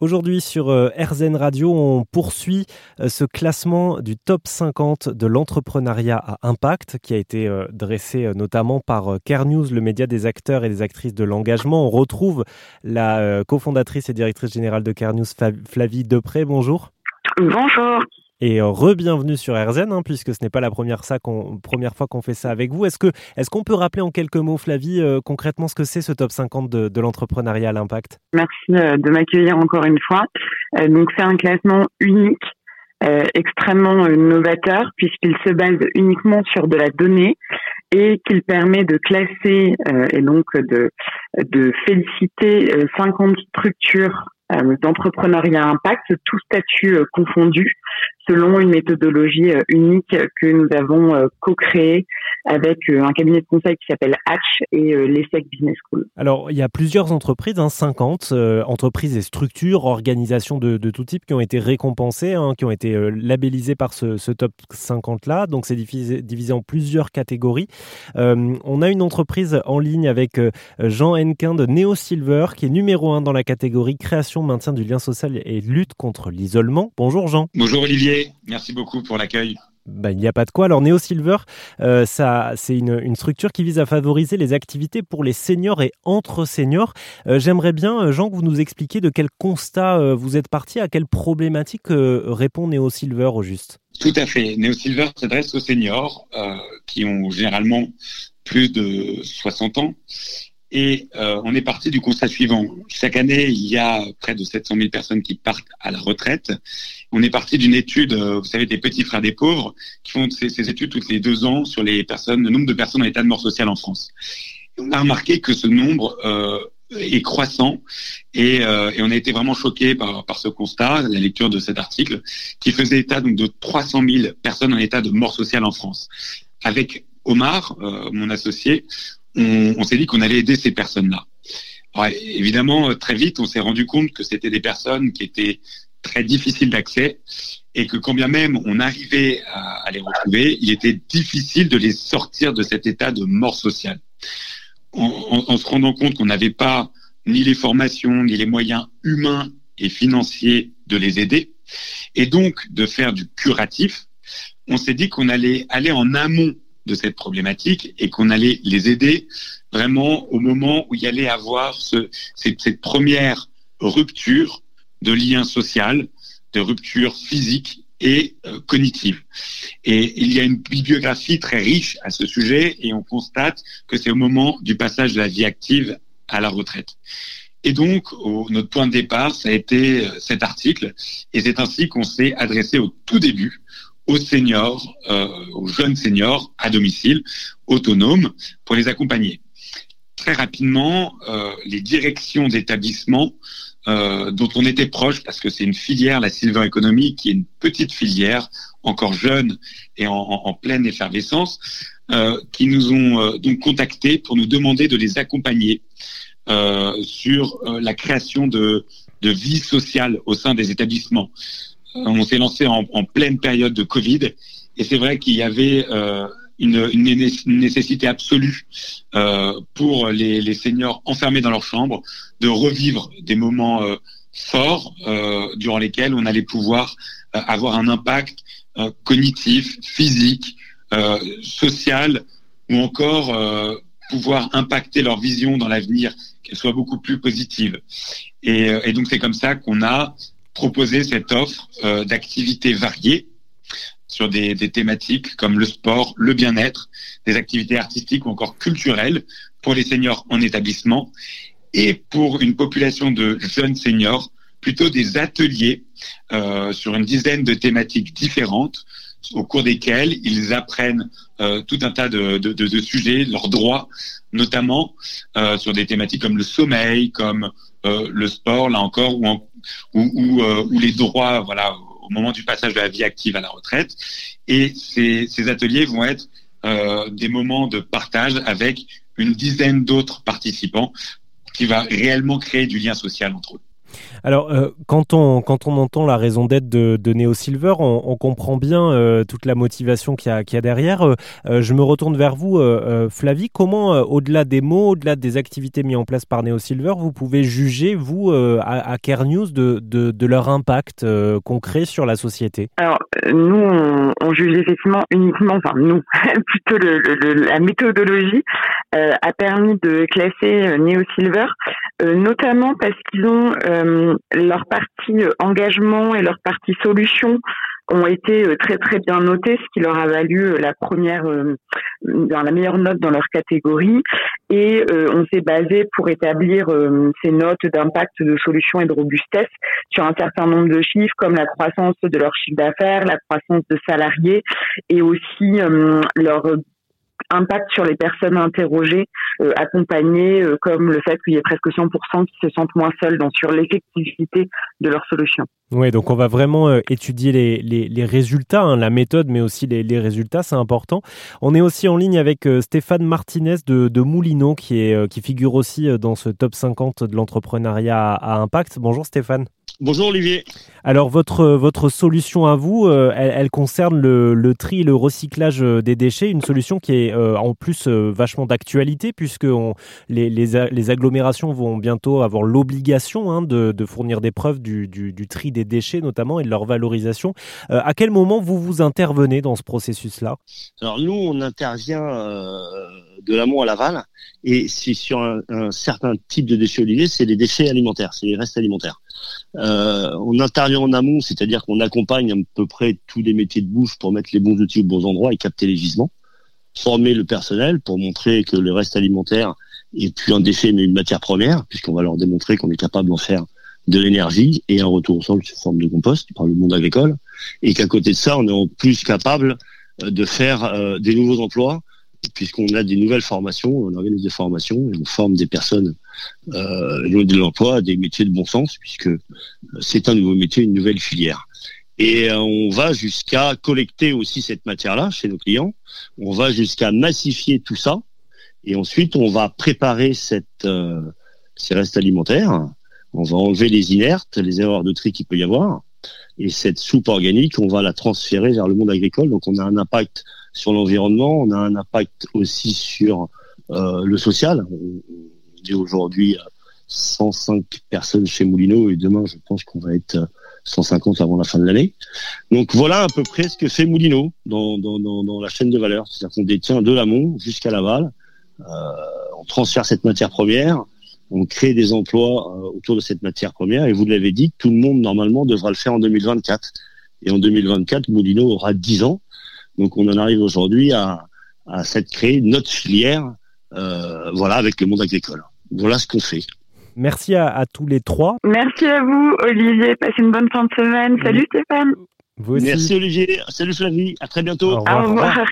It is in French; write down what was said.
Aujourd'hui sur euh, RZN Radio, on poursuit euh, ce classement du top 50 de l'entrepreneuriat à impact qui a été euh, dressé notamment par Care News, le média des acteurs et des actrices de l'engagement. On retrouve la cofondatrice et directrice générale de Care News, Flavie Depré. Bonjour. Bonjour et re-bienvenue sur RZN, hein, puisque ce n'est pas la première, fois qu'on fait ça avec vous. Est-ce qu'on peut rappeler en quelques mots, Flavie, euh, concrètement ce que c'est ce top 50 de, l'entrepreneuriat à l'impact? Merci euh, de m'accueillir encore une fois. Euh, donc c'est un classement unique, extrêmement novateur, puisqu'il se base uniquement sur de la donnée et qu'il permet de classer et donc de, de féliciter 50 structures d'entrepreneuriat impact, tout statut confondu, selon une méthodologie euh, unique que nous avons euh, co-créée avec euh, un cabinet de conseil qui s'appelle Hatch et l'ESSEC Business School. Alors, il y a plusieurs entreprises, hein, 50 entreprises et structures, organisations de, de, tout type qui ont été récompensées, hein, qui ont été labellisées par ce, ce top 50-là. Donc, c'est divisé, divisé, en plusieurs catégories. on a une entreprise en ligne avec Jean Henquin de Neo Silver, qui est numéro un dans la catégorie création, maintien du lien social et lutte contre l'isolement. Bonjour Jean. Bonjour Olivier. Merci beaucoup pour l'accueil. Ben, il n'y a pas de quoi. Alors Neo Silver, euh, ça, c'est une, structure qui vise à favoriser les activités pour les seniors et entre seniors. Euh, j'aimerais bien, euh, Jean, que vous nous expliquiez de quel constat vous êtes parti, à quelle problématique répond Neo Silver au juste? Tout à fait. Neo Silver s'adresse aux seniors qui ont généralement plus de 60 ans et euh, on est parti du constat suivant. Chaque année, il y a près de 700 000 personnes qui partent à la retraite. On est parti d'une étude, euh, vous savez, des petits frères des pauvres, qui font ces, études toutes les deux ans sur les personnes, le nombre de personnes en état de mort sociale en France. On a remarqué que ce nombre euh, est croissant et, euh, et, on a été vraiment choqué par, par ce constat, la lecture de cet article, qui faisait état donc de 300 000 personnes en état de mort sociale en France. Avec Omar, euh, mon associé, on, s'est dit qu'on allait aider ces personnes-là. évidemment, très vite, on s'est rendu compte que c'était des personnes qui étaient très difficiles d'accès et que quand bien même on arrivait à, les retrouver, il était difficile de les sortir de cet état de mort sociale. En, se rendant compte qu'on n'avait pas ni les formations, ni les moyens humains et financiers de les aider, et donc de faire du curatif, on s'est dit qu'on allait aller en amont de cette problématique et qu'on allait les aider vraiment au moment où il y allait avoir ce, cette, première rupture de lien social, de rupture physique et euh, cognitive. Et il y a une bibliographie très riche à ce sujet et on constate que c'est au moment du passage de la vie active à la retraite. Et donc, notre point de départ, ça a été euh, cet article, et c'est ainsi qu'on s'est adressé au tout début aux seniors, euh, aux jeunes seniors à domicile, autonomes, pour les accompagner. Très rapidement, euh, les directions d'établissements euh, dont on était proche, parce que c'est une filière, la Silver Economy, qui est une petite filière, encore jeune et en, en, pleine effervescence, euh, qui nous ont euh, donc contactés pour nous demander de les accompagner euh, sur la création de, de vie sociale au sein des établissements. On s'est lancé en, pleine période de Covid et c'est vrai qu'il y avait euh, une, nécessité absolue euh, pour les, seniors enfermés dans leur chambre de revivre des moments euh, forts durant lesquels on allait pouvoir avoir un impact cognitif, physique, social ou encore pouvoir impacter leur vision dans l'avenir, qu'elle soit beaucoup plus positive. et donc c'est comme ça qu'on a proposer cette offre euh, d'activités variées sur des, thématiques comme le sport, le bien-être, des activités artistiques ou encore culturelles pour les seniors en établissement et pour une population de jeunes seniors, plutôt des ateliers euh, sur une dizaine de thématiques différentes au cours desquels ils apprennent euh, tout un tas de, sujets, leurs droits, notamment sur des thématiques comme le sommeil, comme le sport, là encore, ou, en, ou, euh, les droits, voilà, au moment du passage de la vie active à la retraite. Et ces, ces ateliers vont être euh, des moments de partage avec une dizaine d'autres participants qui va réellement créer du lien social entre eux. Alors, euh, quand, on, quand on entend la raison d'être de, de Neo Silver, on, comprend bien euh, toute la motivation qu'il y, a, a derrière. Euh, je me retourne vers vous, Flavie. Comment, au-delà des mots, au-delà des activités mises en place par Neo Silver, vous pouvez juger, vous, à, à Care News, de, de, de leur impact concret sur la société? Alors, nous, on, on, juge effectivement uniquement, enfin, nous, plutôt le, la méthodologie a permis de classer Neo Silver, notamment parce qu'ils ont euh, leur partie euh, engagement et leur partie solution ont été euh, très très bien notés, ce qui leur a valu la première, la meilleure note dans leur catégorie. Et on s'est basé pour établir ces notes d'impact, de solution et de robustesse sur un certain nombre de chiffres, comme la croissance de leur chiffre d'affaires, la croissance de salariés, et aussi leur impact sur les personnes interrogées, euh, accompagnées, euh, comme le fait qu'il y ait presque 100% qui se sentent moins seuls dans, sur l'effectivité de leur solution. Oui, donc on va vraiment euh, étudier les, résultats, hein, la méthode, mais aussi les, résultats, c'est important. On est aussi en ligne avec Stéphane Martinez de, de Moulineau, qui figure aussi dans ce top 50 de l'entrepreneuriat à impact. Bonjour Stéphane. Bonjour Olivier. Alors votre, votre solution à vous, euh, elle, concerne le, le, tri et le recyclage euh, des déchets, une solution qui est euh, en plus vachement d'actualité puisque les, les, agglomérations vont bientôt avoir l'obligation hein, de, de, fournir des preuves du, du, du, tri des déchets notamment et de leur valorisation. à quel moment vous vous intervenez dans ce processus-là? Alors nous, on intervient de l'amont à l'aval et c'est sur un, un, certain type de déchets Olivier, c'est les déchets alimentaires, c'est les restes alimentaires. Euh, on intervient en amont, c'est-à-dire qu'on accompagne à peu près tous les métiers de bouche pour mettre les bons outils aux bons endroits et capter les gisements, former le personnel pour montrer que le reste alimentaire est plus un déchet mais une matière première, puisqu'on va leur démontrer qu'on est capable d'en faire de l'énergie et un retour au sol sous forme de compost par le monde agricole, et qu'à côté de ça, on est en plus capable euh, de faire euh, des nouveaux emplois puisqu'on a des nouvelles formations, on organise des formations et on forme des personnes euh, de l'emploi à des métiers de bon sens, puisque c'est un nouveau métier, une nouvelle filière. Et euh, on va jusqu'à collecter aussi cette matière-là chez nos clients. On va jusqu'à massifier tout ça. Et ensuite, on va préparer cette, euh, ces restes alimentaires. On va enlever les inertes, les erreurs de tri qu'il peut y avoir. Et cette soupe organique, on va la transférer vers le monde agricole. Donc, on a un impact sur l'environnement, on a un impact aussi sur le social. Aujourd'hui 105 personnes chez Moulineau et demain, je pense qu'on va être 150 avant la fin de l'année. Donc voilà à peu près ce que fait Moulineau dans, dans, dans, la chaîne de valeur. C'est-à-dire qu'on détient de l'amont jusqu'à l'aval. Euh, on transfère cette matière première, on crée des emplois euh, autour de cette matière première et vous l'avez dit, tout le monde normalement devra le faire en 2024. Et en 2024, Moulineau aura 10 ans donc on en arrive aujourd'hui à, à cette créer notre filière, euh, voilà, avec le monde agricole. Voilà ce qu'on fait. Merci à, tous les trois. Merci à vous, Olivier. Passez une bonne fin de semaine. Salut Stéphane. Merci Olivier. Salut Flavie. À très bientôt. Au revoir.